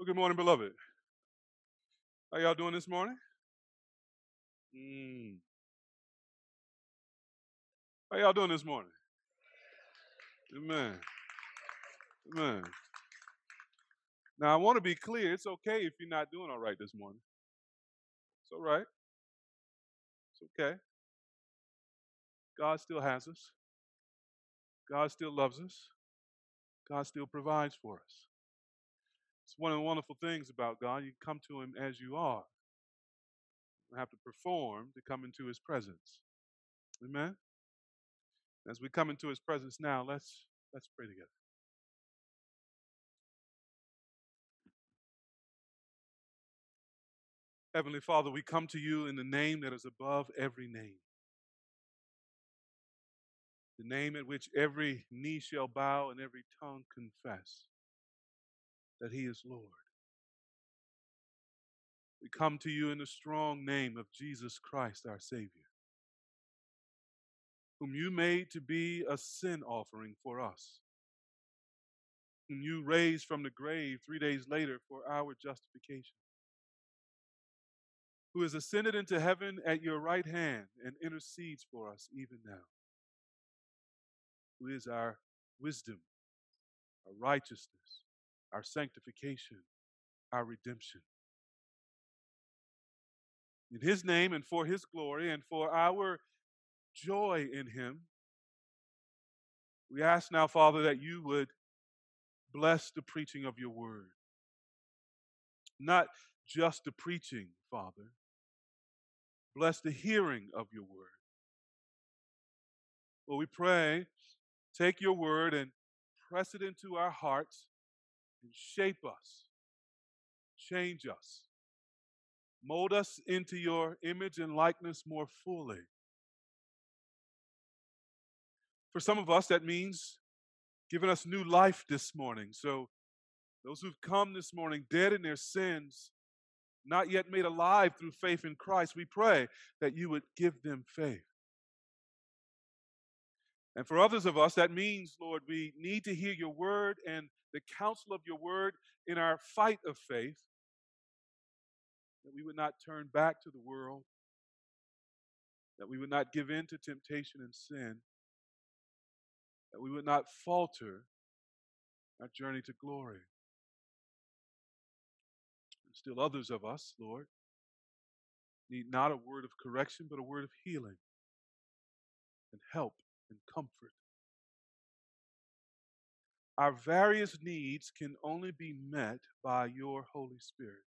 Well, good morning, beloved. How y'all doing this morning? Mm. How y'all doing this morning? Amen. Amen. Now, I want to be clear. It's okay if you're not doing all right this morning. It's all right. It's okay. God still has us. God still loves us. God still provides for us. One of the wonderful things about God. You come to Him as you are. You have to perform to come into His presence. Amen. As we come into His presence now, let's let's pray together. Heavenly Father, we come to you in the name that is above every name. The name at which every knee shall bow and every tongue confess that He is Lord. We come to you in the strong name of Jesus Christ, our Savior, whom you made to be a sin offering for us, whom you raised from the grave three days later for our justification, who has ascended into heaven at your right hand and intercedes for us even now, who is our wisdom, our righteousness, our sanctification, our redemption. In his name and for his glory and for our joy in him, we ask now, Father, that you would bless the preaching of your word. Not just the preaching, Father. Bless the hearing of your word. Well, we pray, take your word and press it into our hearts and shape us, change us, mold us into your image and likeness more fully. For some of us, that means giving us new life this morning. So, those who've come this morning dead in their sins, not yet made alive through faith in Christ, we pray that you would give them faith. And for others of us, that means, Lord, we need to hear your word and the counsel of your word in our fight of faith, that we would not turn back to the world, that we would not give in to temptation and sin, that we would not falter our journey to glory. And still others of us, Lord, need not a word of correction, but a word of healing and help and comfort. Our various needs can only be met by your Holy Spirit.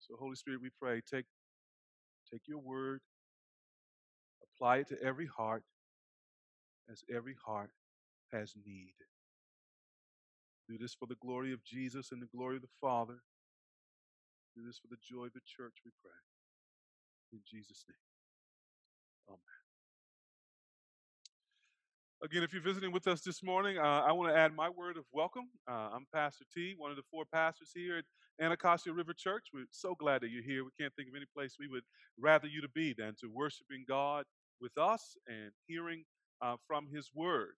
So, Holy Spirit, we pray, take, take your word, apply it to every heart, as every heart has need. Do this for the glory of Jesus and the glory of the Father. Do this for the joy of the church, we pray. In Jesus' name. Amen. Again, if you're visiting with us this morning, uh, I want to add my word of welcome. Uh, I'm Pastor T, one of the four pastors here at Anacostia River Church. We're so glad that you're here. We can't think of any place we would rather you to be than to worshiping God with us and hearing uh, from His Word.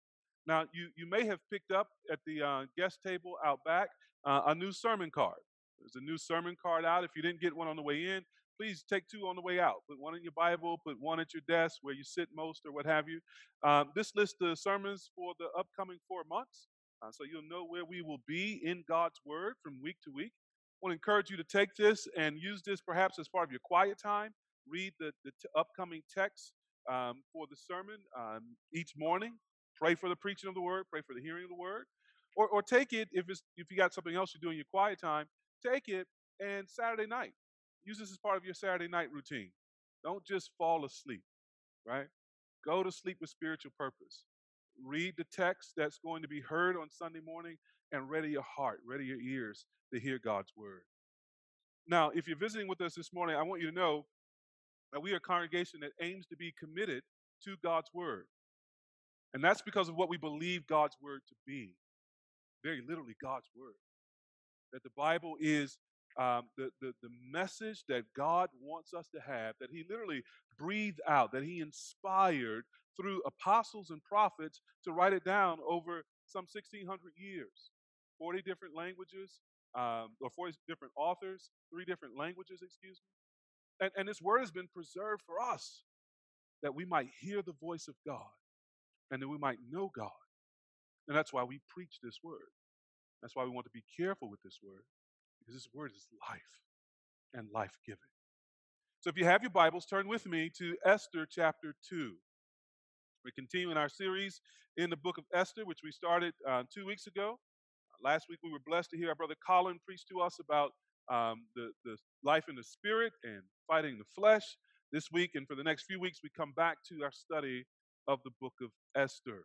Now, you, you may have picked up at the uh, guest table out back uh, a new sermon card. There's a new sermon card out. If you didn't get one on the way in, please take two on the way out. Put one in your Bible, put one at your desk where you sit most or what have you. Um, this lists the sermons for the upcoming four months. Uh, so you'll know where we will be in God's Word from week to week. I want to encourage you to take this and use this perhaps as part of your quiet time. Read the, the t- upcoming text um, for the sermon um, each morning. Pray for the preaching of the Word, pray for the hearing of the Word. Or, or take it if, it's, if you got something else you do in your quiet time, take it and Saturday night use this as part of your Saturday night routine. Don't just fall asleep, right? Go to sleep with spiritual purpose. Read the text that's going to be heard on Sunday morning and ready your heart, ready your ears to hear God's word. Now, if you're visiting with us this morning, I want you to know that we are a congregation that aims to be committed to God's word. And that's because of what we believe God's word to be. Very literally, God's word. That the Bible is um, the, the, the message that God wants us to have, that He literally breathed out, that He inspired through apostles and prophets to write it down over some 1,600 years, 40 different languages, um, or 40 different authors, three different languages, excuse me. And, and this word has been preserved for us that we might hear the voice of God and that we might know God. And that's why we preach this word. That's why we want to be careful with this word, because this word is life and life giving. So if you have your Bibles, turn with me to Esther chapter 2. We're continuing our series in the book of Esther, which we started uh, two weeks ago. Uh, last week we were blessed to hear our brother Colin preach to us about um, the, the life in the spirit and fighting the flesh. This week and for the next few weeks, we come back to our study of the book of Esther.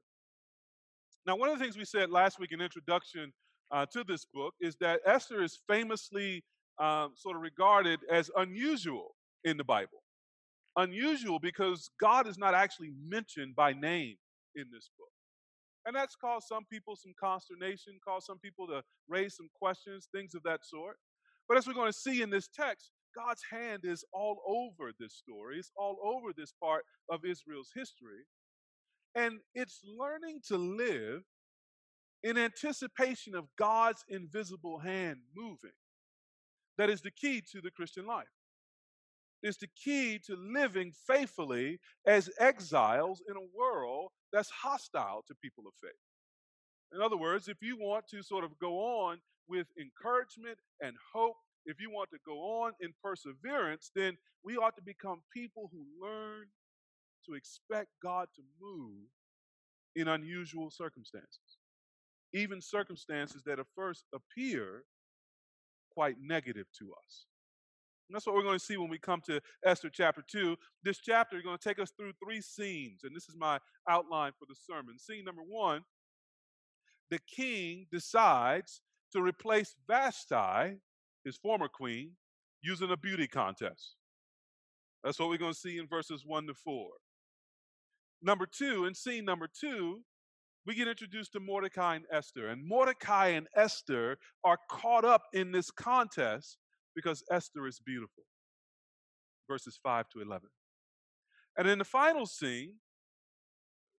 Now, one of the things we said last week in introduction uh, to this book is that Esther is famously um, sort of regarded as unusual in the Bible. Unusual because God is not actually mentioned by name in this book. And that's caused some people some consternation, caused some people to raise some questions, things of that sort. But as we're going to see in this text, God's hand is all over this story, it's all over this part of Israel's history. And it's learning to live in anticipation of God's invisible hand moving. That is the key to the Christian life. It's the key to living faithfully as exiles in a world that's hostile to people of faith. In other words, if you want to sort of go on with encouragement and hope, if you want to go on in perseverance, then we ought to become people who learn to expect God to move in unusual circumstances, even circumstances that at first appear quite negative to us. And that's what we're going to see when we come to Esther chapter 2. This chapter is going to take us through three scenes, and this is my outline for the sermon. Scene number one the king decides to replace Vashti, his former queen, using a beauty contest. That's what we're going to see in verses 1 to 4. Number two, in scene number two, we get introduced to Mordecai and Esther. And Mordecai and Esther are caught up in this contest because Esther is beautiful. Verses 5 to 11. And in the final scene,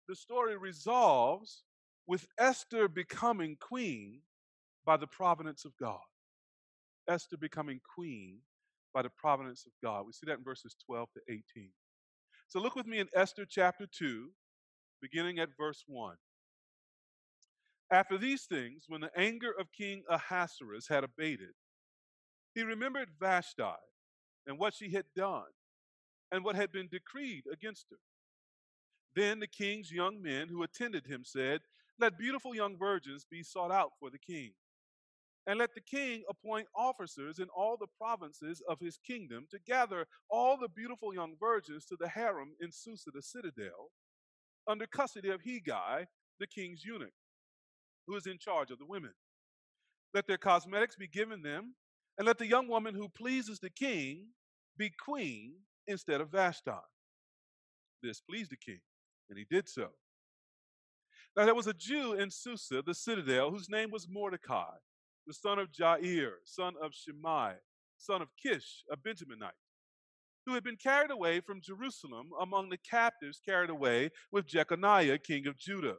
the story resolves with Esther becoming queen by the providence of God. Esther becoming queen by the providence of God. We see that in verses 12 to 18. So look with me in Esther chapter 2, beginning at verse 1. After these things, when the anger of King Ahasuerus had abated, he remembered Vashti and what she had done and what had been decreed against her. Then the king's young men who attended him said, Let beautiful young virgins be sought out for the king. And let the king appoint officers in all the provinces of his kingdom to gather all the beautiful young virgins to the harem in Susa, the citadel, under custody of Hegai, the king's eunuch, who is in charge of the women. Let their cosmetics be given them, and let the young woman who pleases the king be queen instead of Vashti. This pleased the king, and he did so. Now there was a Jew in Susa, the citadel, whose name was Mordecai the son of Jair, son of Shimei, son of Kish, a Benjaminite, who had been carried away from Jerusalem among the captives carried away with Jeconiah, king of Judah,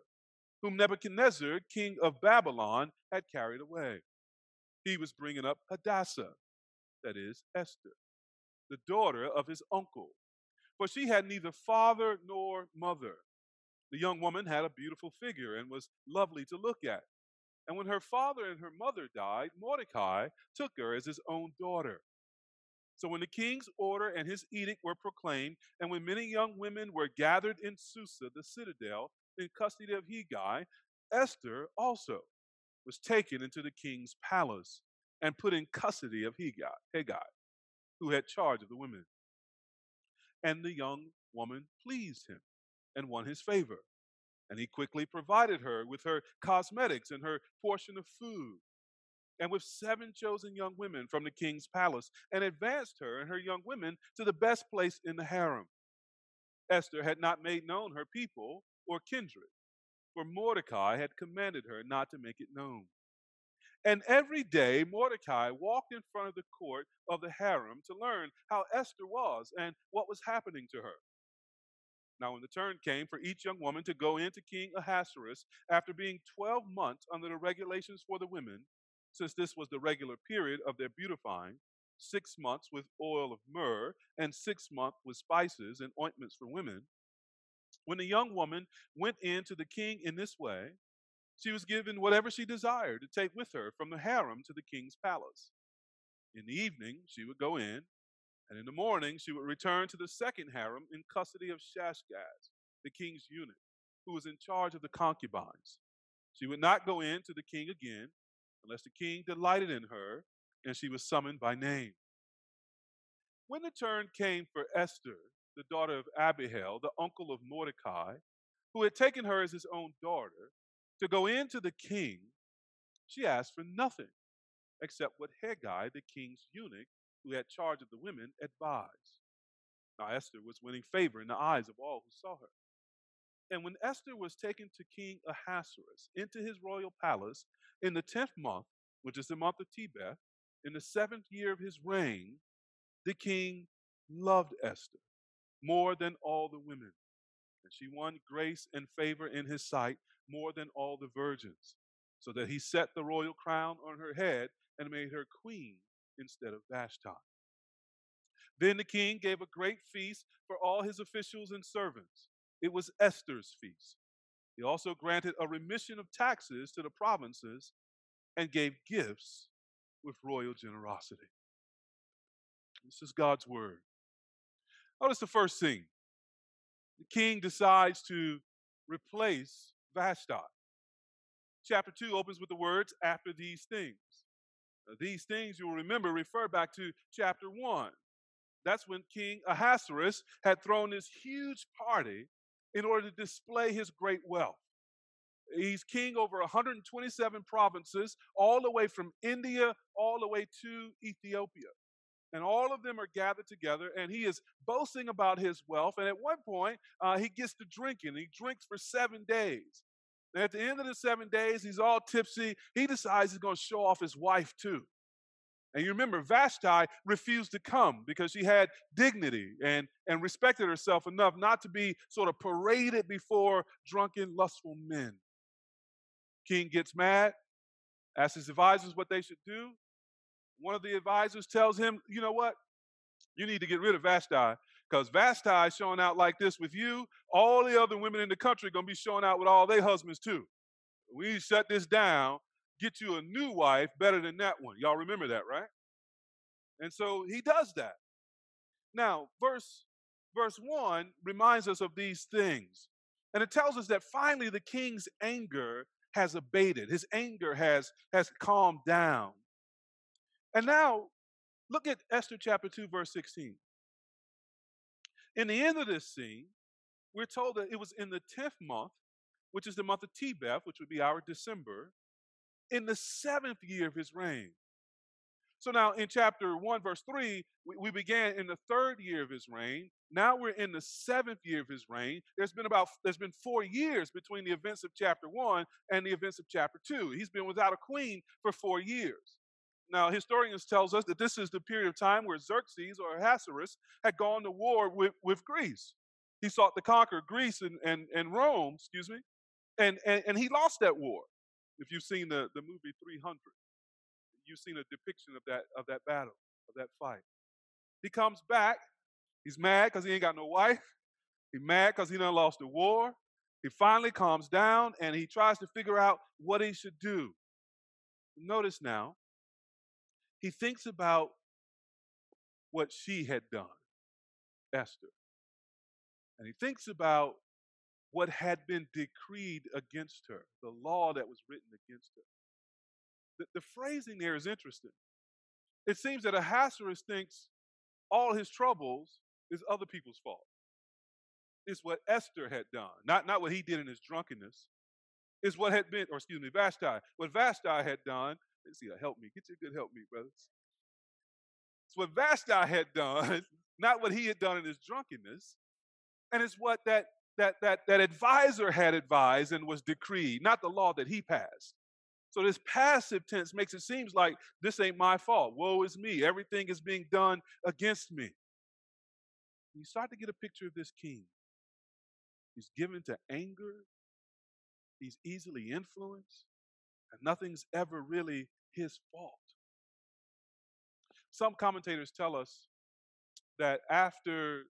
whom Nebuchadnezzar, king of Babylon, had carried away. He was bringing up Hadassah, that is, Esther, the daughter of his uncle, for she had neither father nor mother. The young woman had a beautiful figure and was lovely to look at. And when her father and her mother died, Mordecai took her as his own daughter. So when the king's order and his edict were proclaimed, and when many young women were gathered in Susa, the citadel, in custody of Hegai, Esther also was taken into the king's palace and put in custody of Hegai, Hegai, who had charge of the women. And the young woman pleased him and won his favor. And he quickly provided her with her cosmetics and her portion of food, and with seven chosen young women from the king's palace, and advanced her and her young women to the best place in the harem. Esther had not made known her people or kindred, for Mordecai had commanded her not to make it known. And every day Mordecai walked in front of the court of the harem to learn how Esther was and what was happening to her. Now, when the turn came for each young woman to go in to King Ahasuerus after being 12 months under the regulations for the women, since this was the regular period of their beautifying, six months with oil of myrrh, and six months with spices and ointments for women. When the young woman went in to the king in this way, she was given whatever she desired to take with her from the harem to the king's palace. In the evening, she would go in, and in the morning, she would return to the second harem in custody of Shashgaz, the king's eunuch, who was in charge of the concubines. She would not go in to the king again unless the king delighted in her and she was summoned by name. When the turn came for Esther, the daughter of Abihail, the uncle of Mordecai, who had taken her as his own daughter, to go in to the king, she asked for nothing except what Hegai, the king's eunuch, who had charge of the women, advised. Now Esther was winning favor in the eyes of all who saw her. And when Esther was taken to King Ahasuerus into his royal palace in the tenth month, which is the month of Tebeth, in the seventh year of his reign, the king loved Esther more than all the women. And she won grace and favor in his sight more than all the virgins, so that he set the royal crown on her head and made her queen instead of Vashti. Then the king gave a great feast for all his officials and servants it was Esther's feast. He also granted a remission of taxes to the provinces and gave gifts with royal generosity. This is God's word. Notice the first scene. The king decides to replace Vashti. Chapter 2 opens with the words, after these things. Now, these things, you will remember, refer back to chapter 1. That's when King Ahasuerus had thrown this huge party in order to display his great wealth. He's king over 127 provinces, all the way from India all the way to Ethiopia. And all of them are gathered together, and he is boasting about his wealth. And at one point, uh, he gets to drinking. He drinks for seven days. And at the end of the seven days, he's all tipsy. He decides he's going to show off his wife, too. And you remember, Vashti refused to come because she had dignity and, and respected herself enough not to be sort of paraded before drunken, lustful men. King gets mad, asks his advisors what they should do. One of the advisors tells him, You know what? You need to get rid of Vashti because Vashti is showing out like this with you. All the other women in the country going to be showing out with all their husbands too. We shut this down get you a new wife better than that one. Y'all remember that, right? And so he does that. Now, verse verse 1 reminds us of these things. And it tells us that finally the king's anger has abated. His anger has has calmed down. And now look at Esther chapter 2 verse 16. In the end of this scene, we're told that it was in the 10th month, which is the month of Tebeth, which would be our December, in the seventh year of his reign. So now in chapter 1, verse 3, we, began in the third year of his reign. Now we're in the seventh year of his reign. There's been about there's been four years between the events of chapter 1 and the events of chapter 2. He's been without a queen for four years. Now, historians tells us that this is the period of time where Xerxes or Ahasuerus had gone to war with, with Greece. He sought to conquer Greece and, and, and Rome, excuse me, and, and, and he lost that war. If you've seen the, the movie 300, you've seen a depiction of that, of that battle, of that fight. He comes back. He's mad because he ain't got no wife. He's mad because he done lost the war. He finally calms down and he tries to figure out what he should do. Notice now, he thinks about what she had done, Esther. And he thinks about what had been decreed against her, the law that was written against her. The, the phrasing there is interesting. It seems that Ahasuerus thinks all his troubles is other people's fault. It's what Esther had done, not, not what he did in his drunkenness. It's what had been, or excuse me, Vashti. What Vashti had done, let's see, help me. Get your good help me, brothers. It's what Vashti had done, not what he had done in his drunkenness. And it's what that that, that, that advisor had advised and was decreed, not the law that he passed. So this passive tense makes it seem like this ain't my fault. Woe is me. Everything is being done against me. You start to get a picture of this king. He's given to anger. He's easily influenced. And nothing's ever really his fault. Some commentators tell us that after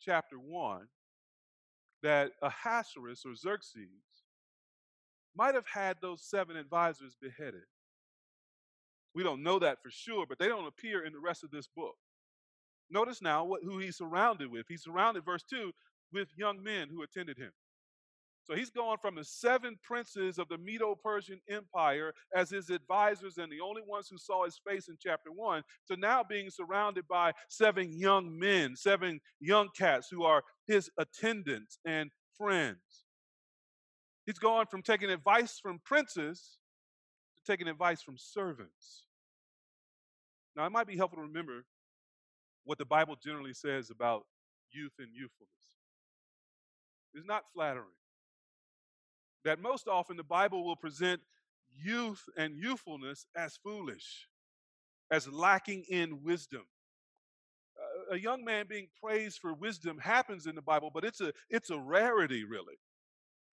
chapter 1, that Ahasuerus or Xerxes might have had those seven advisors beheaded. We don't know that for sure, but they don't appear in the rest of this book. Notice now what, who he's surrounded with. He's surrounded, verse 2, with young men who attended him. So he's going from the seven princes of the Medo Persian Empire as his advisors and the only ones who saw his face in chapter one to now being surrounded by seven young men, seven young cats who are his attendants and friends. He's gone from taking advice from princes to taking advice from servants. Now, it might be helpful to remember what the Bible generally says about youth and youthfulness. It's not flattering that most often the Bible will present youth and youthfulness as foolish, as lacking in wisdom. A young man being praised for wisdom happens in the Bible, but it's a it's a rarity, really.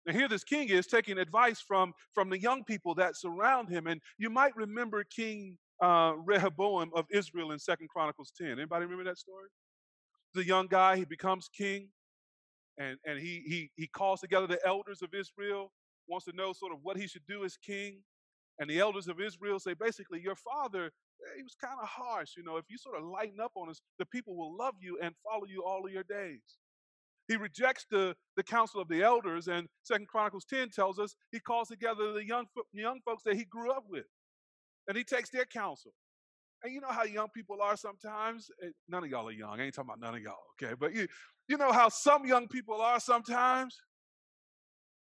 Now here this king is taking advice from from the young people that surround him, and you might remember King uh, Rehoboam of Israel in Second Chronicles 10. Anybody remember that story? The young guy, he becomes king and, and he, he, he calls together the elders of Israel, wants to know sort of what he should do as king. And the elders of Israel say, basically, your father, eh, he was kind of harsh. You know, if you sort of lighten up on us, the people will love you and follow you all of your days. He rejects the, the counsel of the elders, and Second Chronicles 10 tells us he calls together the young, young folks that he grew up with, and he takes their counsel. And you know how young people are sometimes? Eh, none of y'all are young. I ain't talking about none of y'all, okay? But you, you know how some young people are sometimes?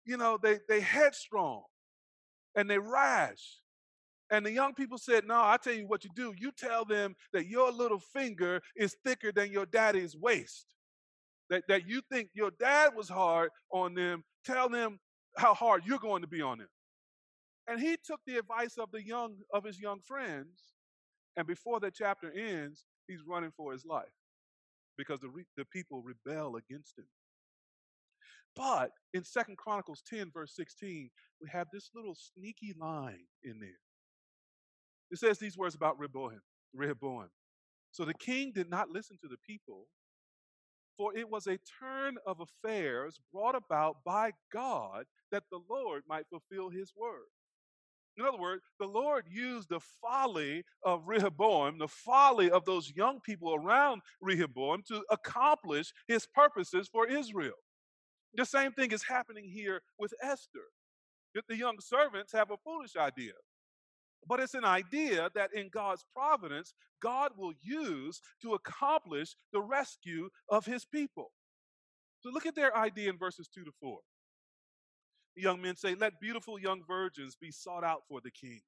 You know, they they headstrong and they rash. And the young people said, No, I tell you what you do. You tell them that your little finger is thicker than your daddy's waist. That, that you think your dad was hard on them. Tell them how hard you're going to be on them. And he took the advice of the young of his young friends and before the chapter ends, he's running for his life because the, re- the people rebel against him. But in Second Chronicles 10, verse 16, we have this little sneaky line in there. It says these words about Rehoboam. Rehoboam. So the king did not listen to the people, for it was a turn of affairs brought about by God that the Lord might fulfill his word. In other words, the Lord used the folly of Rehoboam, the folly of those young people around Rehoboam, to accomplish his purposes for Israel. The same thing is happening here with Esther. The young servants have a foolish idea. But it's an idea that in God's providence, God will use to accomplish the rescue of his people. So look at their idea in verses 2 to 4 young men say, Let beautiful young virgins be sought out for the king.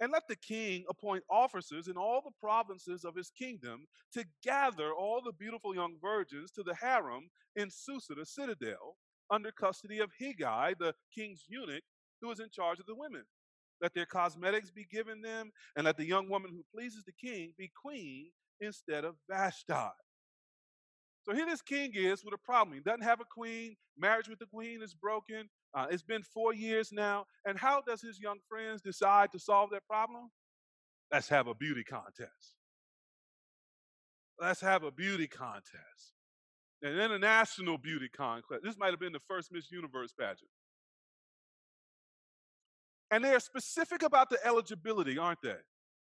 And let the king appoint officers in all the provinces of his kingdom to gather all the beautiful young virgins to the harem in Susa, the citadel, under custody of Hegai, the king's eunuch, who is in charge of the women. Let their cosmetics be given them, and let the young woman who pleases the king be queen instead of Vashti. So here this king is with a problem. He doesn't have a queen. Marriage with the queen is broken. Uh, it's been four years now. And how does his young friends decide to solve that problem? Let's have a beauty contest. Let's have a beauty contest. An international beauty contest. This might have been the first Miss Universe pageant. And they are specific about the eligibility, aren't they?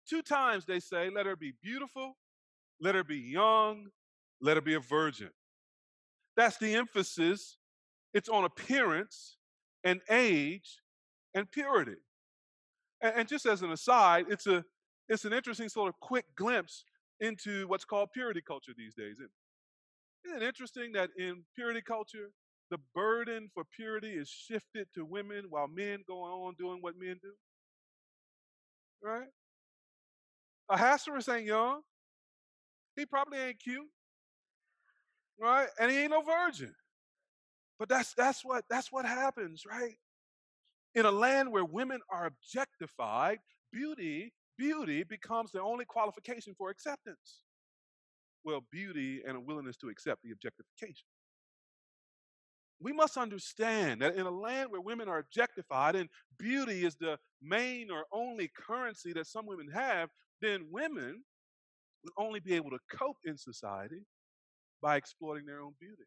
Two times they say, let her be beautiful, let her be young, let her be a virgin. That's the emphasis. It's on appearance and age and purity. And, and just as an aside, it's a it's an interesting sort of quick glimpse into what's called purity culture these days. Isn't it interesting that in purity culture, the burden for purity is shifted to women while men go on doing what men do? Right? Ahasuerus ain't young. He probably ain't cute. Right? And he ain't no virgin. But that's that's what that's what happens, right? In a land where women are objectified, beauty, beauty becomes the only qualification for acceptance. Well, beauty and a willingness to accept the objectification. we must understand that in a land where women are objectified and beauty is the main or only currency that some women have, then women will only be able to cope in society by exploiting their own beauty.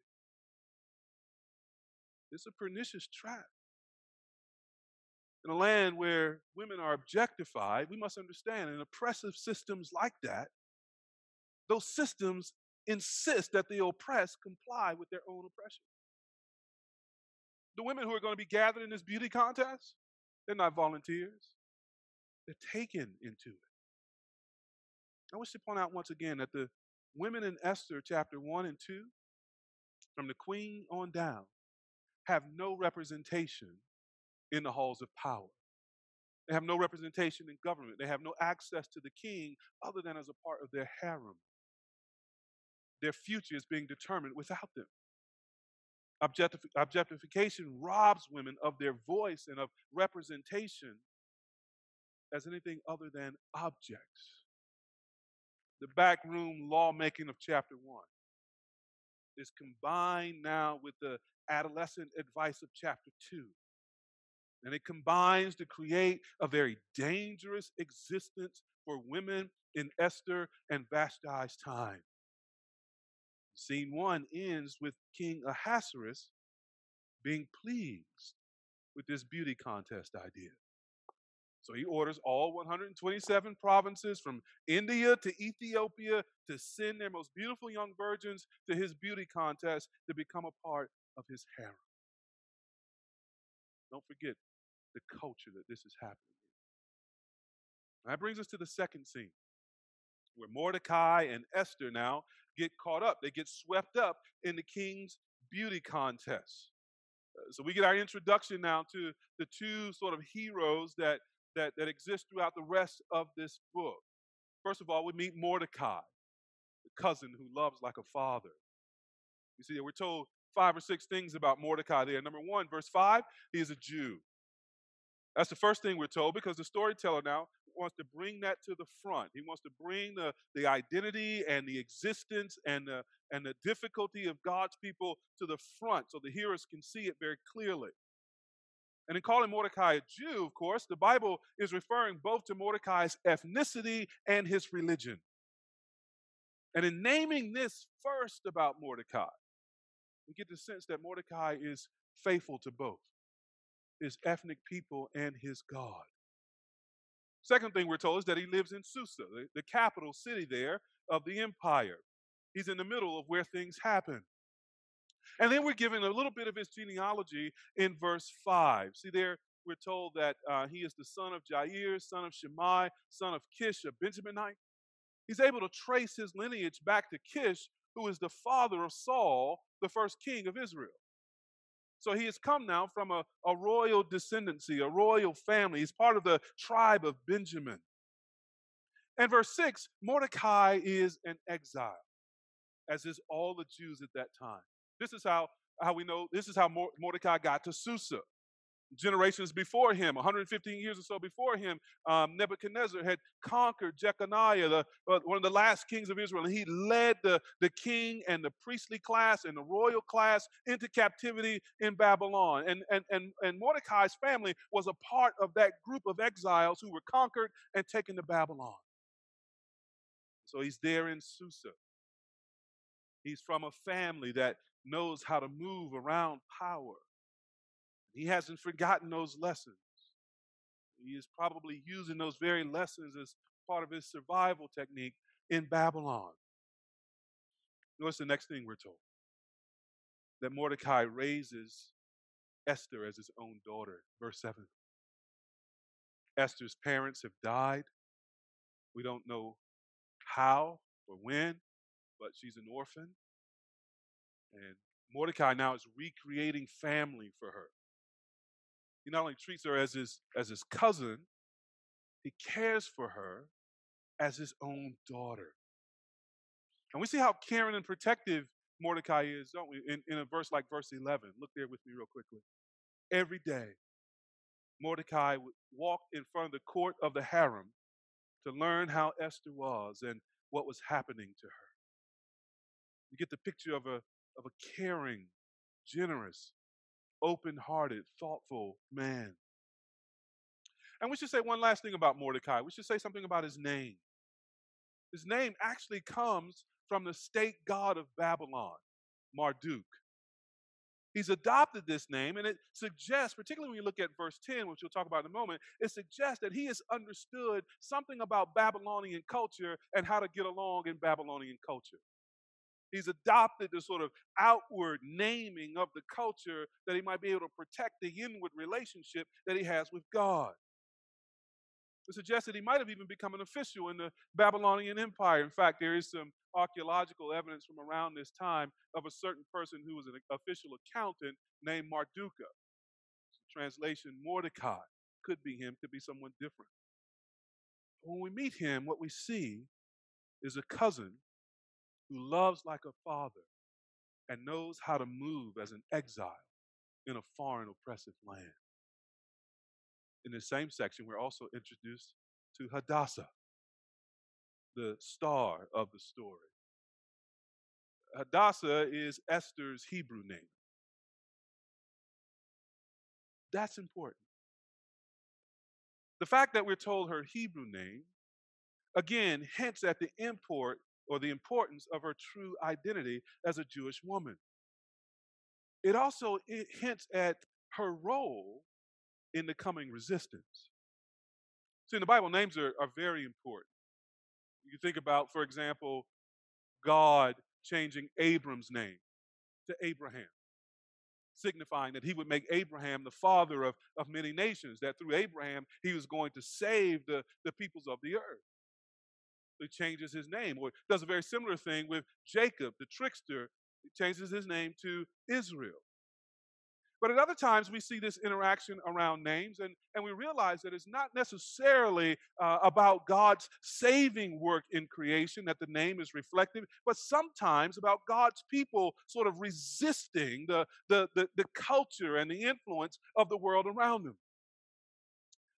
It's a pernicious trap. In a land where women are objectified, we must understand in oppressive systems like that, those systems insist that the oppressed comply with their own oppression. The women who are going to be gathered in this beauty contest, they're not volunteers, they're taken into it. I wish to point out once again that the women in Esther chapter 1 and 2, from the queen on down, have no representation in the halls of power. They have no representation in government. They have no access to the king other than as a part of their harem. Their future is being determined without them. Objectif- objectification robs women of their voice and of representation as anything other than objects. The backroom lawmaking of chapter 1 is combined now with the adolescent advice of chapter 2. And it combines to create a very dangerous existence for women in Esther and Vashti's time. Scene one ends with King Ahasuerus being pleased with this beauty contest idea. So he orders all 127 provinces from India to Ethiopia to send their most beautiful young virgins to his beauty contest to become a part of his harem. Don't forget the culture that this is happening in. That brings us to the second scene where Mordecai and Esther now get caught up. They get swept up in the king's beauty contest. Uh, so we get our introduction now to the two sort of heroes that, that, that exist throughout the rest of this book. First of all, we meet Mordecai, the cousin who loves like a father. You see, we're told five or six things about Mordecai there. Number one, verse five, he is a Jew. That's the first thing we're told because the storyteller now wants to bring that to the front. He wants to bring the, the identity and the existence and the, and the difficulty of God's people to the front so the hearers can see it very clearly. And in calling Mordecai a Jew, of course, the Bible is referring both to Mordecai's ethnicity and his religion. And in naming this first about Mordecai, we get the sense that Mordecai is faithful to both his ethnic people and his God. Second thing we're told is that he lives in Susa, the, capital city there of the empire. He's in the middle of where things happen. And then we're given a little bit of his genealogy in verse 5. See, there we're told that uh, he is the son of Jair, son of Shimei, son of Kish, a Benjaminite. He's able to trace his lineage back to Kish, who is the father of Saul, the first king of Israel. So he has come now from a, a royal descendancy, a royal family. He's part of the tribe of Benjamin. And verse 6 Mordecai is an exile, as is all the Jews at that time. This is how, how we know, this is how Mordecai got to Susa generations before him, 115 years or so before him, um, Nebuchadnezzar had conquered Jeconiah, the, uh, one of the last kings of Israel, and he led the, the king and the priestly class and the royal class into captivity in Babylon. And, and, and, and Mordecai's family was a part of that group of exiles who were conquered and taken to Babylon. So he's there in Susa. He's from a family that knows how to move around power. He hasn't forgotten those lessons. He is probably using those very lessons as part of his survival technique in Babylon. Notice the next thing we're told that Mordecai raises Esther as his own daughter. Verse 7. Esther's parents have died. We don't know how or when, but she's an orphan. And Mordecai now is recreating family for her. He not only treats her as his, as his cousin, he cares for her as his own daughter. And we see how caring and protective Mordecai is, don't we? In, in a verse like verse 11. Look there with me, real quickly. Every day, Mordecai walked in front of the court of the harem to learn how Esther was and what was happening to her. You get the picture of a, of a caring, generous, open hearted, thoughtful man. And we should say one last thing about Mordecai. We should say something about his name. His name actually comes from the state god of Babylon, Marduk. He's adopted this name, and it suggests, particularly when you look at verse 10, which we'll talk about in a moment, it suggests that he has understood something about Babylonian culture and how to get along in Babylonian culture. He's adopted the sort of outward naming of the culture that he might be able to protect the inward relationship that he has with God. It suggests that he might have even become an official in the Babylonian Empire. In fact, there is some archaeological evidence from around this time of a certain person who was an official accountant named Marduka. Translation Mordecai. Could be him, could be someone different. When we meet him, what we see is a cousin who loves like a father and knows how to move as an exile in a foreign oppressive land. In the same section, we're also introduced to Hadassah, the star of the story. Hadassah is Esther's Hebrew name. That's important. The fact that we're told her Hebrew name, again, hints at the import or the importance of her true identity as a Jewish woman. It also it hints at her role in the coming resistance. See, in the Bible, names are, are very important. You think about, for example, God changing Abram's name to Abraham, signifying that he would make Abraham the father of, of many nations, that through Abraham he was going to save the, the peoples of the earth. Changes his name, or does a very similar thing with Jacob, the trickster. He changes his name to Israel. But at other times, we see this interaction around names, and, and we realize that it's not necessarily uh, about God's saving work in creation, that the name is reflective, but sometimes about God's people sort of resisting the, the, the, the culture and the influence of the world around them.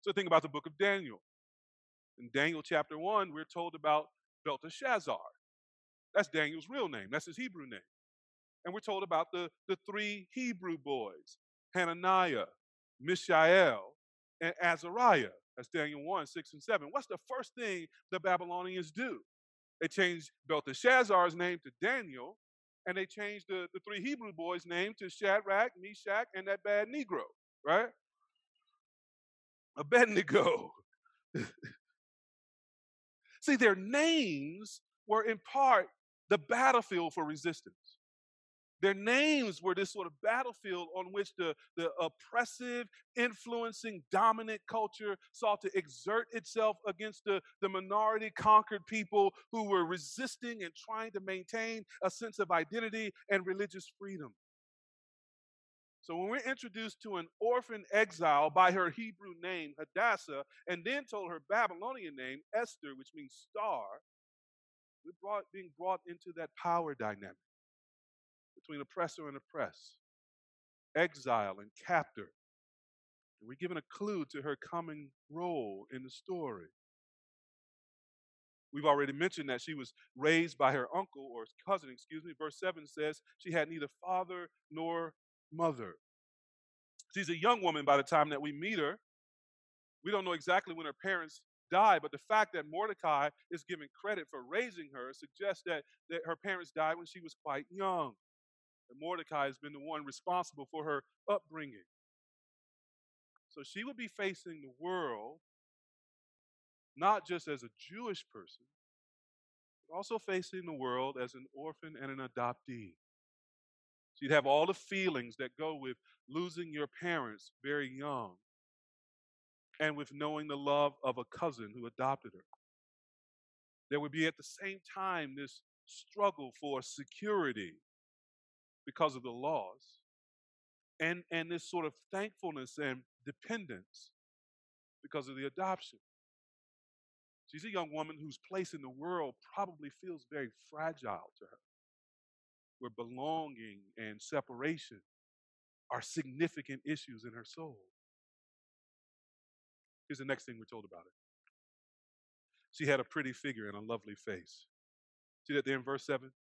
So think about the book of Daniel. In Daniel chapter 1, we're told about Belteshazzar. That's Daniel's real name, that's his Hebrew name. And we're told about the, the three Hebrew boys Hananiah, Mishael, and Azariah. That's Daniel 1, 6, and 7. What's the first thing the Babylonians do? They change Belteshazzar's name to Daniel, and they change the, the three Hebrew boys' name to Shadrach, Meshach, and that bad Negro, right? Abednego. See, their names were in part the battlefield for resistance. Their names were this sort of battlefield on which the, the oppressive, influencing, dominant culture sought to exert itself against the, the minority conquered people who were resisting and trying to maintain a sense of identity and religious freedom. So when we're introduced to an orphan exile by her Hebrew name, Hadassah, and then told her Babylonian name, Esther, which means star, we're brought, being brought into that power dynamic between oppressor and oppressed, exile and captor. And we're given a clue to her coming role in the story. We've already mentioned that she was raised by her uncle or cousin, excuse me. Verse 7 says she had neither father nor mother. She's a young woman by the time that we meet her. We don't know exactly when her parents died, but the fact that Mordecai is given credit for raising her suggests that, that her parents died when she was quite young. And Mordecai has been the one responsible for her upbringing. So she would be facing the world not just as a Jewish person, but also facing the world as an orphan and an adoptee. She'd have all the feelings that go with losing your parents very young and with knowing the love of a cousin who adopted her. There would be at the same time this struggle for security because of the laws, and, and this sort of thankfulness and dependence because of the adoption. She's a young woman whose place in the world probably feels very fragile to her, where belonging and separation are significant issues in her soul. Here's the next thing we're told about her. She had a pretty figure and a lovely face. See that there in verse 7?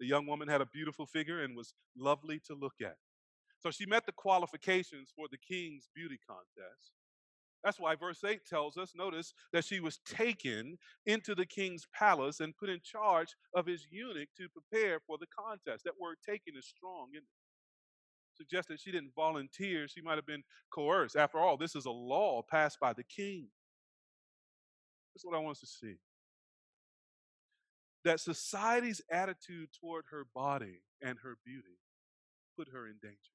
The young woman had a beautiful figure and was lovely to look at. So she met the qualifications for the king's beauty contest. That's why verse 8 tells us, notice, that she was taken into the king's palace and put in charge of his eunuch to prepare for the contest. That word taken is strong, it? Suggests that she didn't volunteer, she might have been coerced. After all, this is a law passed by the king. That's what I want us to see. That society's attitude toward her body and her beauty put her in danger.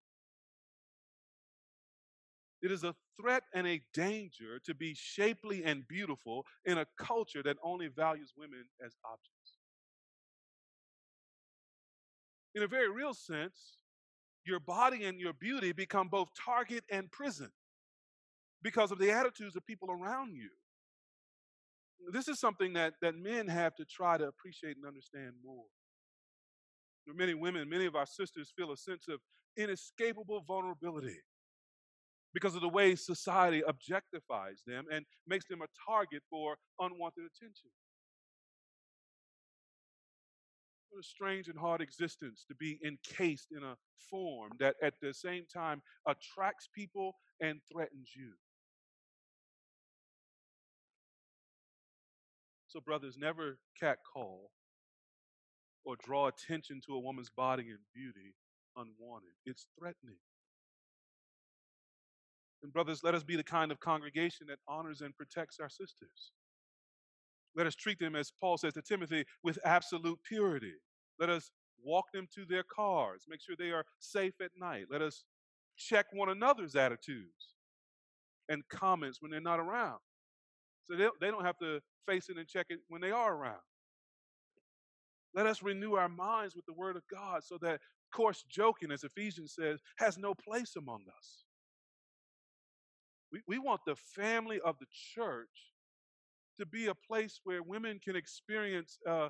It is a threat and a danger to be shapely and beautiful in a culture that only values women as objects. In a very real sense, your body and your beauty become both target and prison because of the attitudes of people around you. This is something that, that men have to try to appreciate and understand more. For many women, many of our sisters feel a sense of inescapable vulnerability because of the way society objectifies them and makes them a target for unwanted attention. What a strange and hard existence to be encased in a form that at the same time attracts people and threatens you. So, brothers, never catcall or draw attention to a woman's body and beauty unwanted. It's threatening. And, brothers, let us be the kind of congregation that honors and protects our sisters. Let us treat them, as Paul says to Timothy, with absolute purity. Let us walk them to their cars, make sure they are safe at night. Let us check one another's attitudes and comments when they're not around. So they, don't have to face it and check it when they are around. Let us renew our minds with the Word of God so that coarse joking, as Ephesians says, has no place among us. We, we want the family of the church to be a place where women can experience uh,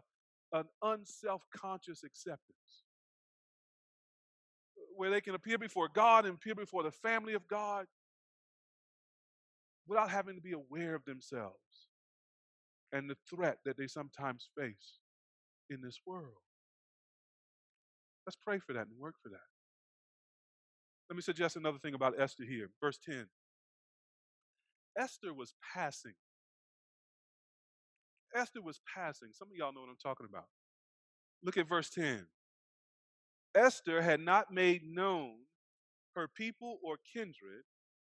an unself conscious acceptance, where they can appear before God and appear before the family of God without having to be aware of themselves and the threat that they sometimes face in this world. Let's pray for that and work for that. Let me suggest another thing about Esther here. Verse 10. Esther was passing. Esther was passing. Some of y'all know what I'm talking about. Look at verse 10. Esther had not made known her people or kindred,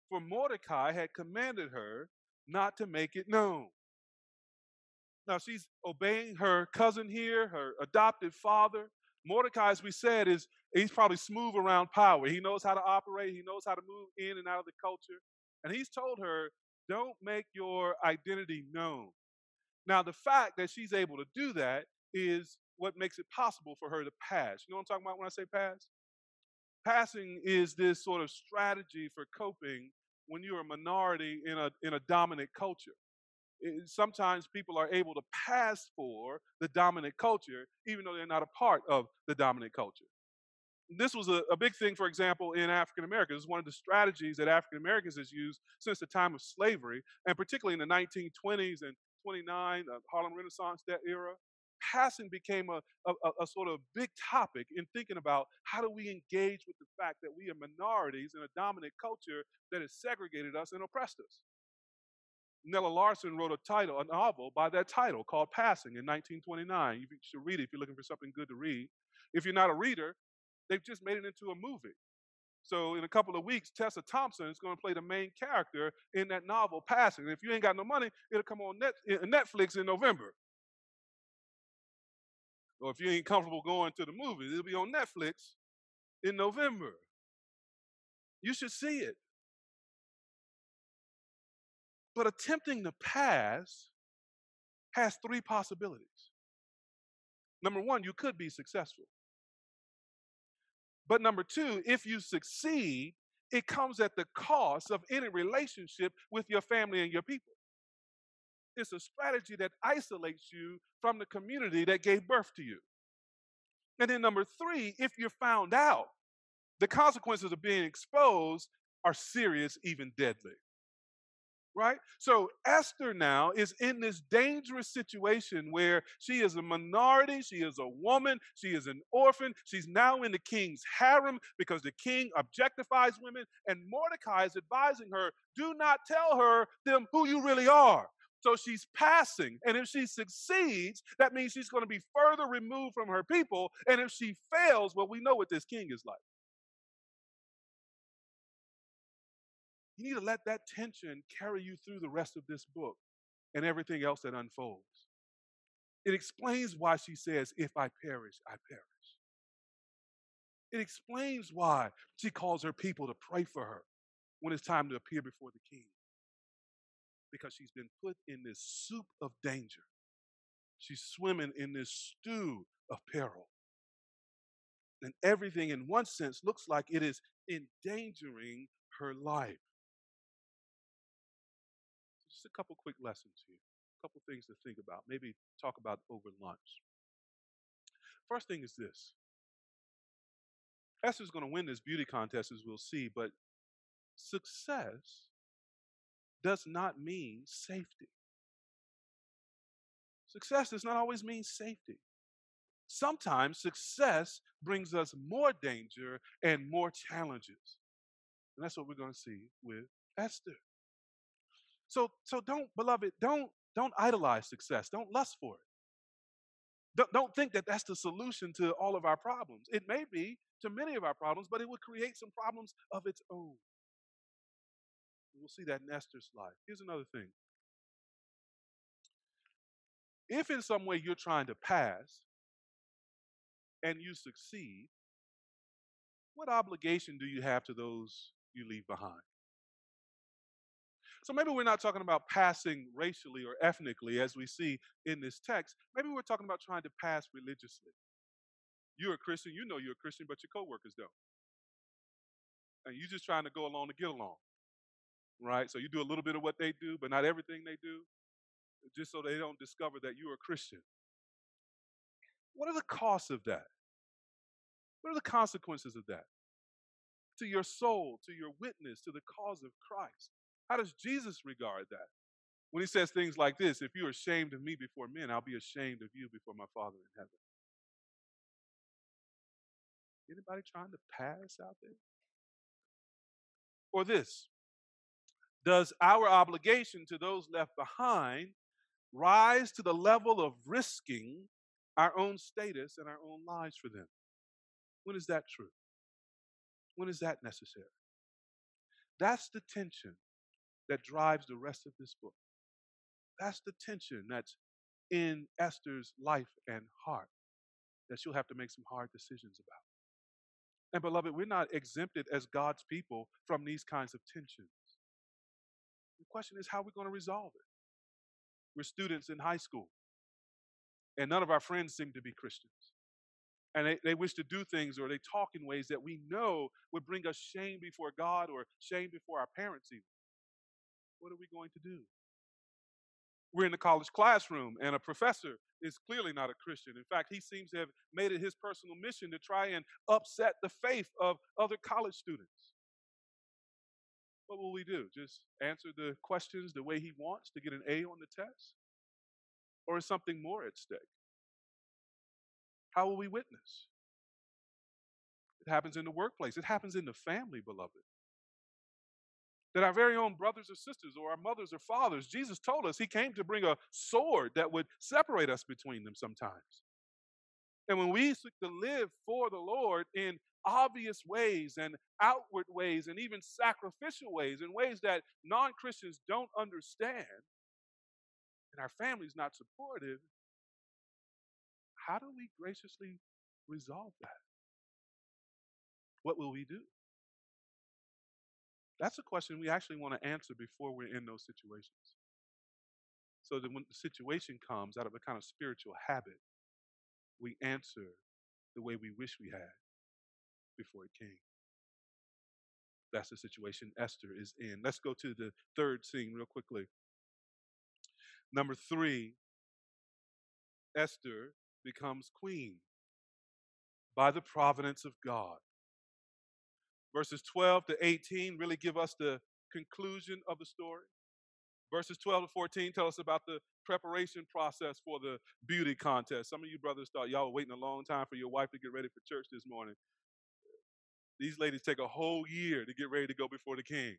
for Mordecai had commanded her not to make it known. Now she's obeying her cousin here, her adopted father. Mordecai, as we said, is he's probably smooth around power. He knows how to operate, he knows how to move in and out of the culture. And he's told her, don't make your identity known. Now, the fact that she's able to do that is what makes it possible for her to pass. You know what I'm talking about when I say pass? Passing is this sort of strategy for coping when you're a minority in a, in a dominant culture. It, sometimes people are able to pass for the dominant culture, even though they're not a part of the dominant culture this was a, a, big thing, for example, in African Americans. It's one of the strategies that African Americans has used since the time of slavery, and particularly in the 1920s and 29, uh, Harlem Renaissance, that era. Passing became a, a, a sort of big topic in thinking about how do we engage with the fact that we are minorities in a dominant culture that has segregated us and oppressed us. Nella Larsen wrote a title, a novel by that title called Passing in 1929. You should read it if you're looking for something good to read. If you're not a reader, They've just made it into a movie. So in a couple of weeks, Tessa Thompson is going to play the main character in that novel, Passing. if you ain't got no money, it'll come on Net- eh, Netflix in November. Or if you ain't comfortable going to the movies, it'll be on Netflix in November. You should see it. But attempting to pass has three possibilities. Number one, you could be successful. But number two, if you succeed, it comes at the cost of any relationship with your family and your people. It's a strategy that isolates you from the community that gave birth to you. And then number three, if you're found out, the consequences of being exposed are serious, even deadly. Right? So Esther now is in this dangerous situation where she is a minority, she is a woman, she is an orphan, she's now in the king's harem because the king objectifies women, and Mordecai is advising her, do not tell her them who you really are. So she's passing. And if she succeeds, that means she's going to be further removed from her people. And if she fails, well, we know what this king is like. You need to let that tension carry you through the rest of this book and everything else that unfolds. It explains why she says, If I perish, I perish. It explains why she calls her people to pray for her when it's time to appear before the king. Because she's been put in this soup of danger. She's swimming in this stew of peril. And everything, in one sense, looks like it is endangering her life just a couple quick lessons here, a couple things to think about, maybe talk about over lunch. First thing is this Esther's going to win this beauty contest, as we'll see, but success does not mean safety. Success does not always mean safety. Sometimes success brings us more danger and more challenges. And that's what we're going to see with Esther. So, so don't, beloved, don't, don't idolize success. Don't lust for it. Don't, don't think that that's the solution to all of our problems. It may be to many of our problems, but it would create some problems of its own. We'll see that in Esther's life. Here's another thing. If in some way you're trying to pass and you succeed, what obligation do you have to those you leave behind? So maybe we're not talking about passing racially or ethnically as we see in this text. Maybe we're talking about trying to pass religiously. You're a Christian, you know you're a Christian, but your coworkers don't. And you're just trying to go along to get along. Right? So you do a little bit of what they do, but not everything they do, just so they don't discover that you're a Christian. What are the costs of that? What are the consequences of that? To your soul, to your witness, to the cause of Christ. How does Jesus regard that? When he says things like this, if you're ashamed of me before men, I'll be ashamed of you before my Father in heaven. Anybody trying to pass out there? Or this Does our obligation to those left behind rise to the level of risking our own status and our own lives for them? When is that true? When is that necessary? That's the tension that drives the rest of this book. That's the tension that's in Esther's life and heart that she'll have to make some hard decisions about. And beloved, we're not exempted as God's people from these kinds of tensions. The question is how we're going to resolve it. We're students in high school, and none of our friends seem to be Christians. And they, they wish to do things or they talk in ways that we know would bring us shame before God or shame before our parents, even what are we going to do? We're in the college classroom, and a professor is clearly not a Christian. In fact, he seems to have made it his personal mission to try and upset the faith of other college students. What will we do? Just answer the questions the way he wants to get an A on the test? Or is something more at stake? How will we witness? It happens in the workplace, it happens in the family, beloved that our very own brothers or sisters or our mothers or fathers, Jesus told us he came to bring a sword that would separate us between them sometimes. And when we seek to live for the Lord in obvious ways and outward ways and even sacrificial ways, in ways that non Christians don't understand, and our family's not supportive, how do we graciously resolve that? What will we do? That's a question we actually want to answer before we're in those situations. So that when the situation comes out of a kind of spiritual habit, we answer the way we wish we had before it came. That's the situation Esther is in. Let's go to the third scene real quickly. Number three, Esther becomes queen by the providence of God verses 12 to 18 really give us the conclusion of the story. Verses 12 to 14 tell us about the preparation process for the beauty contest. Some of you brothers thought y'all were waiting a long time for your wife to get ready for church this morning. These ladies take a whole year to get ready to go before the king.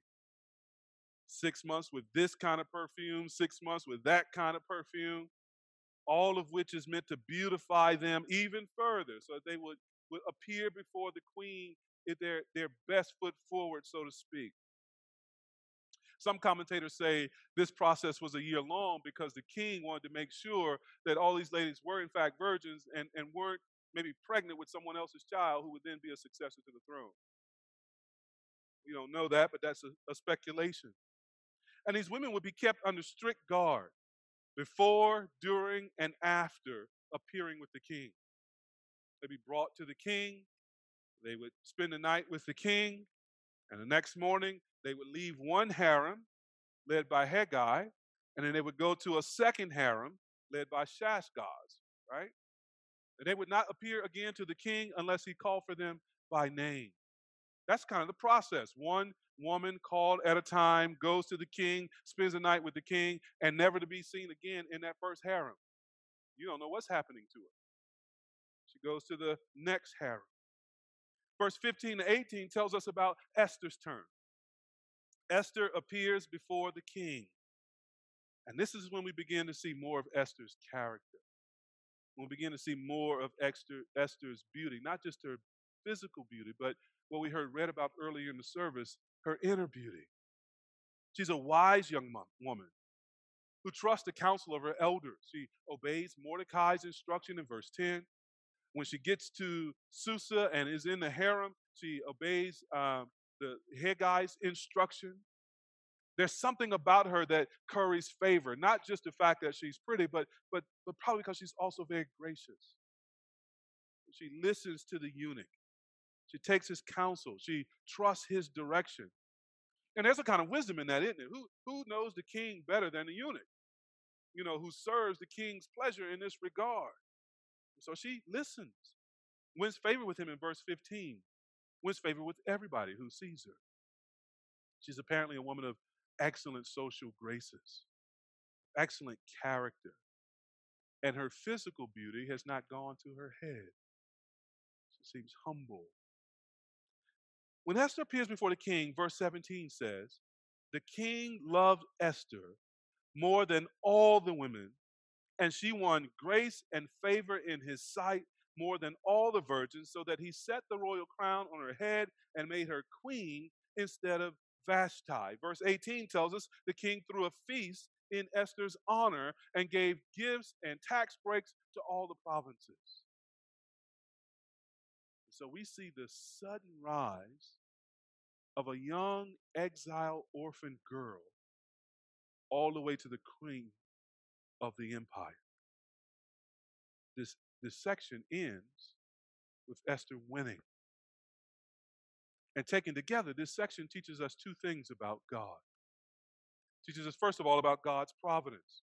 Six months with this kind of perfume, six months with that kind of perfume, all of which is meant to beautify them even further so that they would, would appear before the queen their, their best foot forward, so to speak. Some commentators say this process was a year long because the king wanted to make sure that all these ladies were, in fact, virgins and, and weren't maybe pregnant with someone else's child who would then be a successor to the throne. We don't know that, but that's a, a speculation. And these women would be kept under strict guard before, during, and after appearing with the king. They'd be brought to the king. They would spend the night with the king. And the next morning, they would leave one harem led by Hegai, and then they would go to a second harem led by Shaashgaz, right? And they would not appear again to the king unless he called for them by name. That's kind of the process. One woman called at a time goes to the king, spends the night with the king, and never to be seen again in that first harem. You don't know what's happening to her. She goes to the next harem. Verse 15 to 18 tells us about Esther's turn. Esther appears before the king. And this is when we begin to see more of Esther's character. We begin to see more of Esther, Esther's beauty, not just her physical beauty, but what we heard read about earlier in the service, her inner beauty. She's a wise young woman who trusts the counsel of her elders. She obeys Mordecai's instruction in verse 10. When she gets to Susa and is in the harem, she obeys um, the Hegai's instruction. There's something about her that curries favor, not just the fact that she's pretty, but, but, but probably because she's also very gracious. She listens to the eunuch. She takes his counsel. She trusts his direction. And there's a kind of wisdom in that, isn't it? Who, who knows the king better than the eunuch? You know, who serves the king's pleasure in this regard. So she listens, wins favor with him in verse 15 wins favor with everybody who sees her. She's apparently a woman of excellent social graces, excellent character, and her physical beauty has not gone to her head. She seems humble. When Esther appears before the king, verse 17 says, The king loved Esther more than all the women, and she won grace and favor in his sight more than all the virgins, so that he set the royal crown on her head and made her queen instead of Vashti. Verse 18 tells us the king threw a feast in Esther's honor and gave gifts and tax breaks to all the provinces. So we see the sudden rise of a young exile orphan girl all the way to the queen of the empire. This this section ends with Esther winning. And taken together, this section teaches us two things about God. It teaches us, first of all, about God's providence.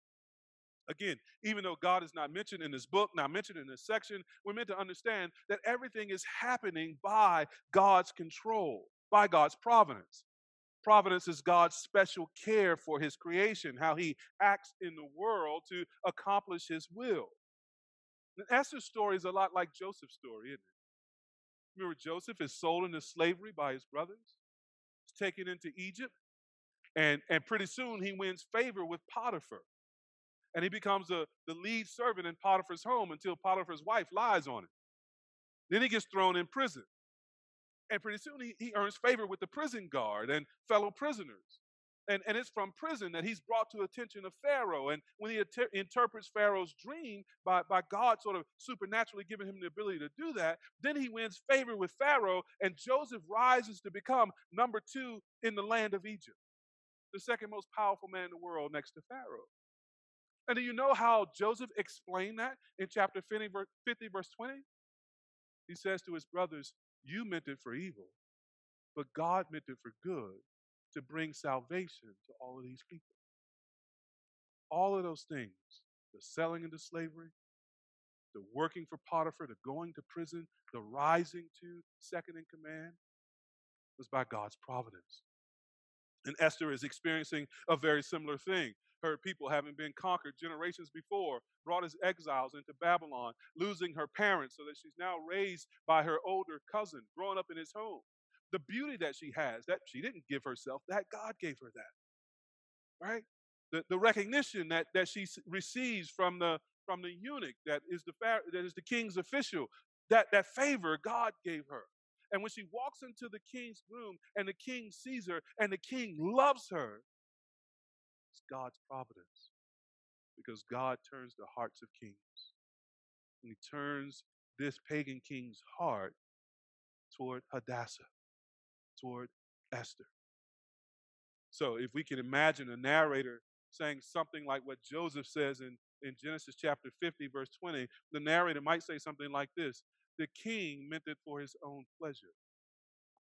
Again, even though God is not mentioned in this book, not mentioned in this section, we're meant to understand that everything is happening by God's control, by God's providence. Providence is God's special care for his creation, how he acts in the world to accomplish his will. And Esther's story is a lot like Joseph's story, isn't it? Remember, Joseph is sold into slavery by his brothers. He's taken into Egypt. And, and pretty soon he wins favor with Potiphar. And he becomes a, the lead servant in Potiphar's home until Potiphar's wife lies on him. Then he gets thrown in prison. And pretty soon he, he earns favor with the prison guard and fellow prisoners. And, and it's from prison that he's brought to attention of Pharaoh. And when he inter- interprets Pharaoh's dream by, by God sort of supernaturally giving him the ability to do that, then he wins favor with Pharaoh, and Joseph rises to become number two in the land of Egypt, the second most powerful man in the world next to Pharaoh. And do you know how Joseph explained that in chapter 50, verse 20? He says to his brothers, You meant it for evil, but God meant it for good to bring salvation to all of these people. All of those things the selling into slavery, the working for Potiphar, the going to prison, the rising to second in command was by God's providence. And Esther is experiencing a very similar thing. Her people, having been conquered generations before, brought as exiles into Babylon, losing her parents so that she's now raised by her older cousin, growing up in his home. The beauty that she has, that she didn't give herself, that God gave her that. Right? The, the recognition that, that she receives from the from the eunuch that is the that is the king's official, that, that favor God gave her. And when she walks into the king's room and the king sees her and the king loves her, it's God's providence. Because God turns the hearts of kings. And he turns this pagan king's heart toward Hadassah, toward Esther. So if we can imagine a narrator saying something like what Joseph says in, in Genesis chapter 50, verse 20, the narrator might say something like this The king meant it for his own pleasure,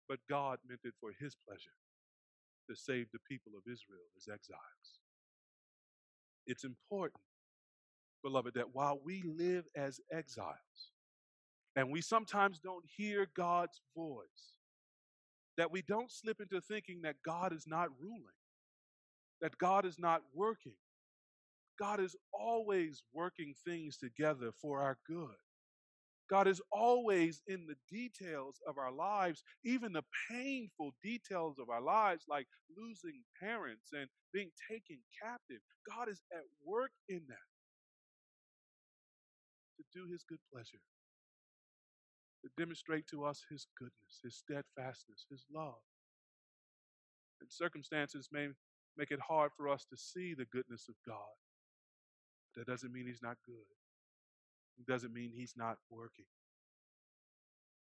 but God meant it for his pleasure to save the people of Israel as exiles. It's important, beloved, that while we live as exiles, and we sometimes don't hear God's voice, that we don't slip into thinking that God is not ruling, that God is not working. God is always working things together for our good. God is always in the details of our lives, even the painful details of our lives, like losing parents and being taken captive. God is at work in that to do his good pleasure, to demonstrate to us his goodness, his steadfastness, his love. And circumstances may make it hard for us to see the goodness of God. That doesn't mean he's not good doesn't mean he's not working.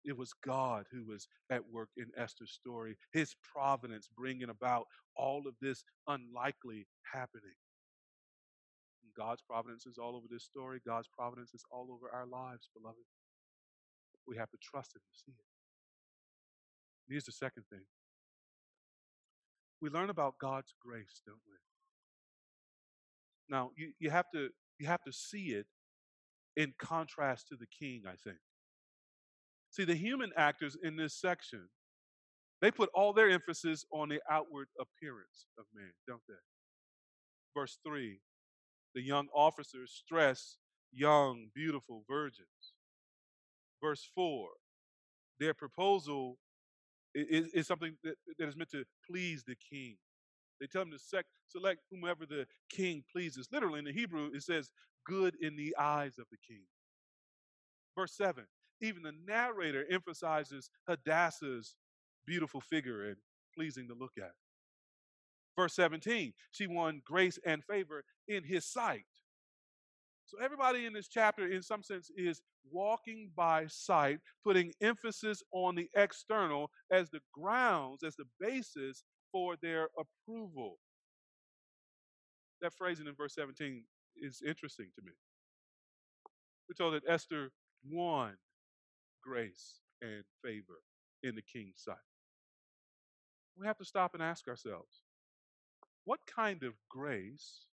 It was God who was at work in Esther's story, his providence bringing about all of this unlikely happening. And God's providence is all over this story. God's providence is all over our lives, beloved. We have to trust Him to see it. here's the second thing we learn about God's grace, don't we? Now, you, you, have to, you have to see it in contrast to the king, I think. See, the human actors in this section, they put all their emphasis on the outward appearance of man, don't they? Verse 3 the young officers stress young, beautiful virgins. Verse 4 their proposal is, is something that, that is meant to please the king. They tell him to sec- select whomever the king pleases. Literally in the Hebrew, it says good in the eyes of the king. Verse 7 even the narrator emphasizes Hadassah's beautiful figure and pleasing to look at. Verse 17, she won grace and favor in his sight. So, everybody in this chapter, in some sense, is walking by sight, putting emphasis on the external as the grounds, as the basis for their approval. That phrasing in verse 17 is interesting to me. We're told that Esther won grace and favor in the king's sight. We have to stop and ask ourselves what kind of grace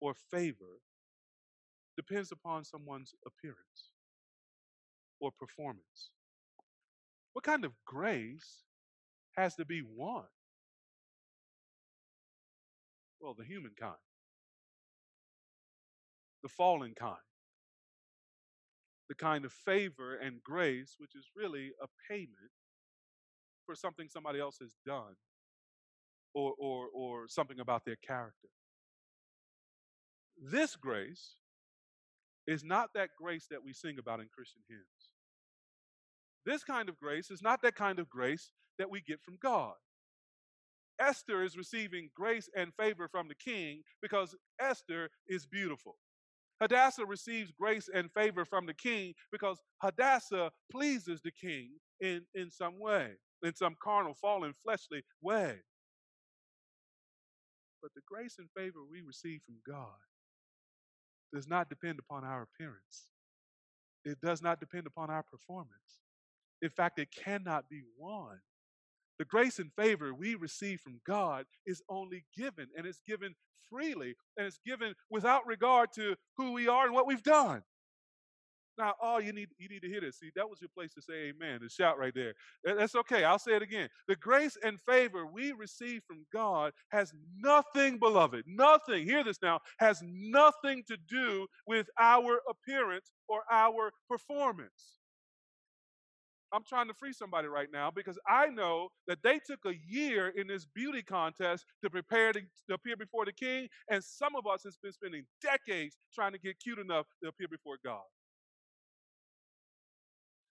or favor depends upon someone's appearance or performance? What kind of grace has to be won? Well, the human kind the fallen kind. The kind of favor and grace, which is really a payment for something somebody else has done or, or, or something about their character. This grace is not that grace that we sing about in Christian hymns. This kind of grace is not that kind of grace that we get from God. Esther is receiving grace and favor from the king because Esther is beautiful. Hadassah receives grace and favor from the king because Hadassah pleases the king in, in some way, in some carnal, fallen, fleshly way. But the grace and favor we receive from God does not depend upon our appearance. It does not depend upon our performance. In fact, it cannot be won. The grace and favor we receive from God is only given, and it's given freely and it's given without regard to who we are and what we've done. Now, all you need you need to hear this. See, that was your place to say amen, to shout right there. That's okay. I'll say it again. The grace and favor we receive from God has nothing, beloved, nothing, hear this now, has nothing to do with our appearance or our performance. I'm trying to free somebody right now because I know that they took a year in this beauty contest to prepare to, to appear before the king, and some of us has been spending decades trying to get cute enough to appear before God.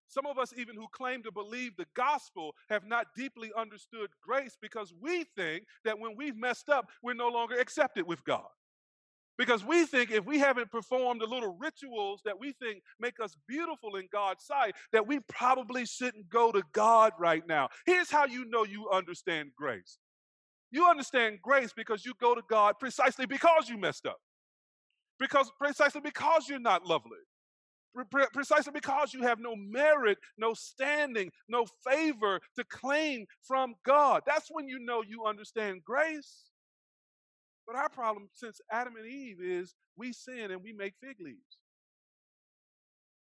Some of us, even who claim to believe the gospel, have not deeply understood grace because we think that when we've messed up, we're no longer accepted with God. Because we think if we haven't performed the little rituals that we think make us beautiful in God's sight, that we probably shouldn't go to God right now. Here's how you know you understand grace you understand grace because you go to God precisely because you messed up, because precisely because you're not lovely precisely because you have no merit, no standing, no favor to claim from God. That's when you know you understand grace. But our problem since Adam and Eve is we sin and we make fig leaves.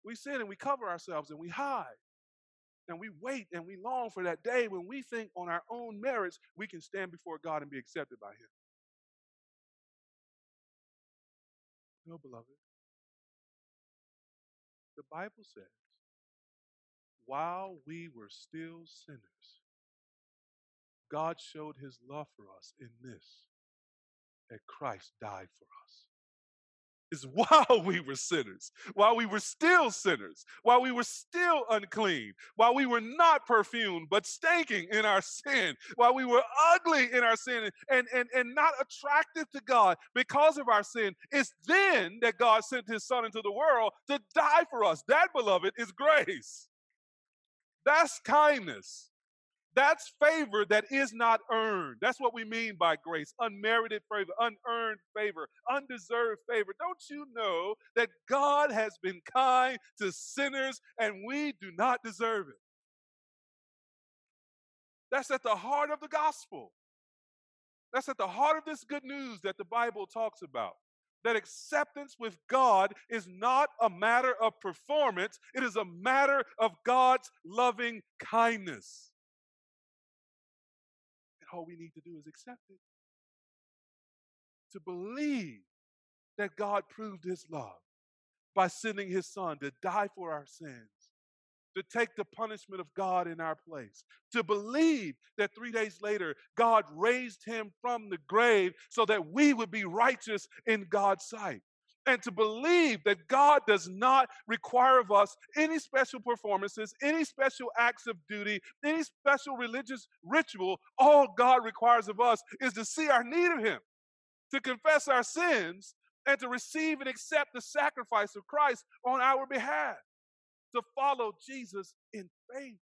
We sin and we cover ourselves and we hide. And we wait and we long for that day when we think on our own merits we can stand before God and be accepted by Him. No, beloved. The Bible says, while we were still sinners, God showed his love for us in this that Christ died for us. Is while we were sinners, while we were still sinners, while we were still unclean, while we were not perfumed but stinking in our sin, while we were ugly in our sin and, and, and not attractive to God because of our sin, it's then that God sent his son into the world to die for us. That, beloved, is grace. That's kindness. That's favor that is not earned. That's what we mean by grace unmerited favor, unearned favor, undeserved favor. Don't you know that God has been kind to sinners and we do not deserve it? That's at the heart of the gospel. That's at the heart of this good news that the Bible talks about. That acceptance with God is not a matter of performance, it is a matter of God's loving kindness. All we need to do is accept it. To believe that God proved his love by sending his son to die for our sins, to take the punishment of God in our place, to believe that three days later God raised him from the grave so that we would be righteous in God's sight. And to believe that God does not require of us any special performances, any special acts of duty, any special religious ritual. All God requires of us is to see our need of Him, to confess our sins, and to receive and accept the sacrifice of Christ on our behalf, to follow Jesus in faith.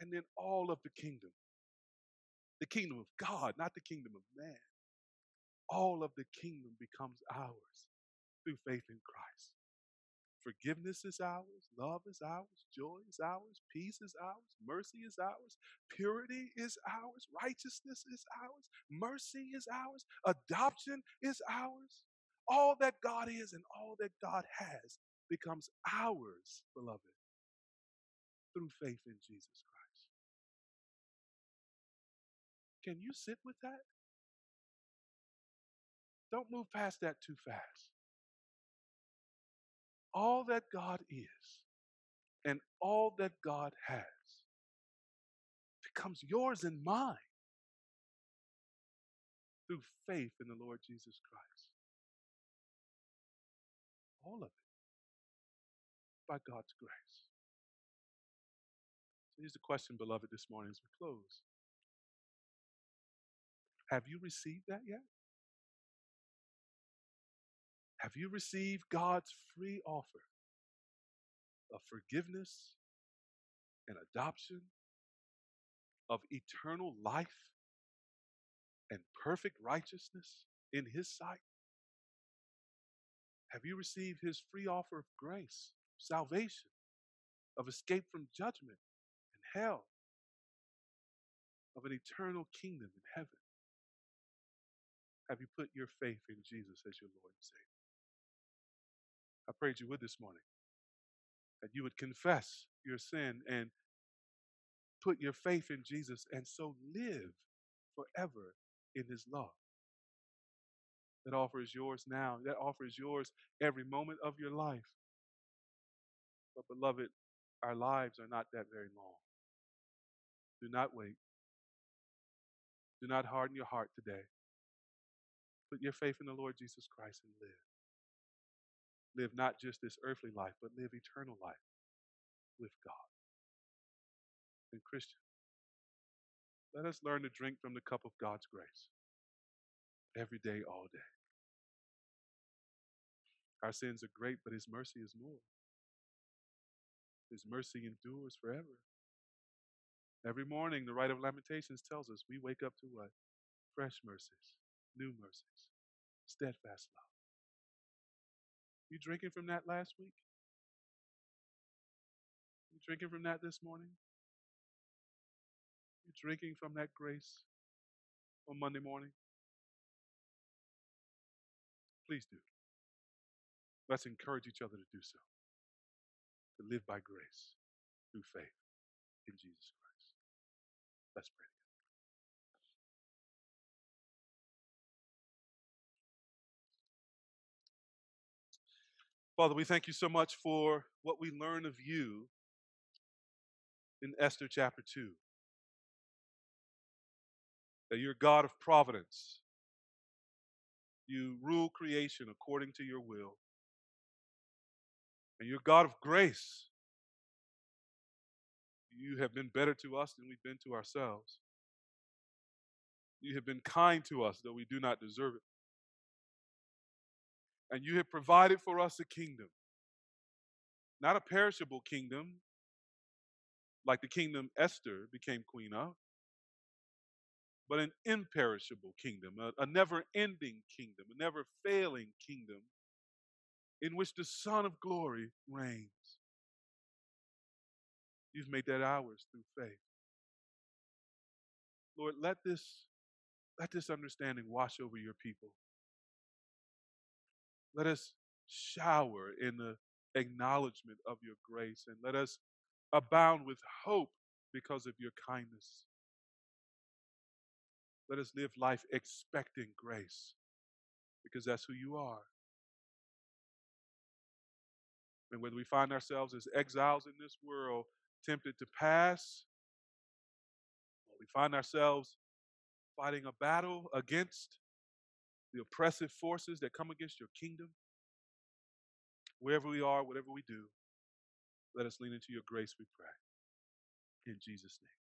And then all of the kingdom, the kingdom of God, not the kingdom of man, all of the kingdom becomes ours through faith in Christ. Forgiveness is ours, love is ours, joy is ours, peace is ours, mercy is ours, purity is ours, righteousness is ours, mercy is ours, adoption is ours. All that God is and all that God has becomes ours, beloved, through faith in Jesus Christ. Can you sit with that? Don't move past that too fast. All that God is and all that God has becomes yours and mine through faith in the Lord Jesus Christ. All of it by God's grace. So here's the question, beloved, this morning as we close. Have you received that yet? Have you received God's free offer of forgiveness and adoption, of eternal life and perfect righteousness in His sight? Have you received His free offer of grace, salvation, of escape from judgment and hell, of an eternal kingdom in heaven? Have you put your faith in Jesus as your Lord and Savior? I prayed you would this morning. That you would confess your sin and put your faith in Jesus and so live forever in his love. That offer is yours now. That offer is yours every moment of your life. But, beloved, our lives are not that very long. Do not wait. Do not harden your heart today. Put your faith in the Lord Jesus Christ and live. Live not just this earthly life, but live eternal life with God. And Christian, let us learn to drink from the cup of God's grace every day, all day. Our sins are great, but His mercy is more. His mercy endures forever. Every morning, the Rite of Lamentations tells us we wake up to what? Fresh mercies, new mercies, steadfast love. You drinking from that last week? You drinking from that this morning? You drinking from that grace on Monday morning? Please do. Let's encourage each other to do so. To live by grace through faith in Jesus Christ. Let's pray. Father, we thank you so much for what we learn of you in Esther chapter 2. That you're God of providence. You rule creation according to your will. And you're God of grace. You have been better to us than we've been to ourselves. You have been kind to us, though we do not deserve it. And you have provided for us a kingdom, not a perishable kingdom like the kingdom Esther became queen of, but an imperishable kingdom, a, a never ending kingdom, a never failing kingdom in which the Son of glory reigns. You've made that ours through faith. Lord, let this, let this understanding wash over your people. Let us shower in the acknowledgement of your grace and let us abound with hope because of your kindness. Let us live life expecting grace because that's who you are. And whether we find ourselves as exiles in this world, tempted to pass, we find ourselves fighting a battle against the oppressive forces that come against your kingdom, wherever we are, whatever we do, let us lean into your grace, we pray. In Jesus' name.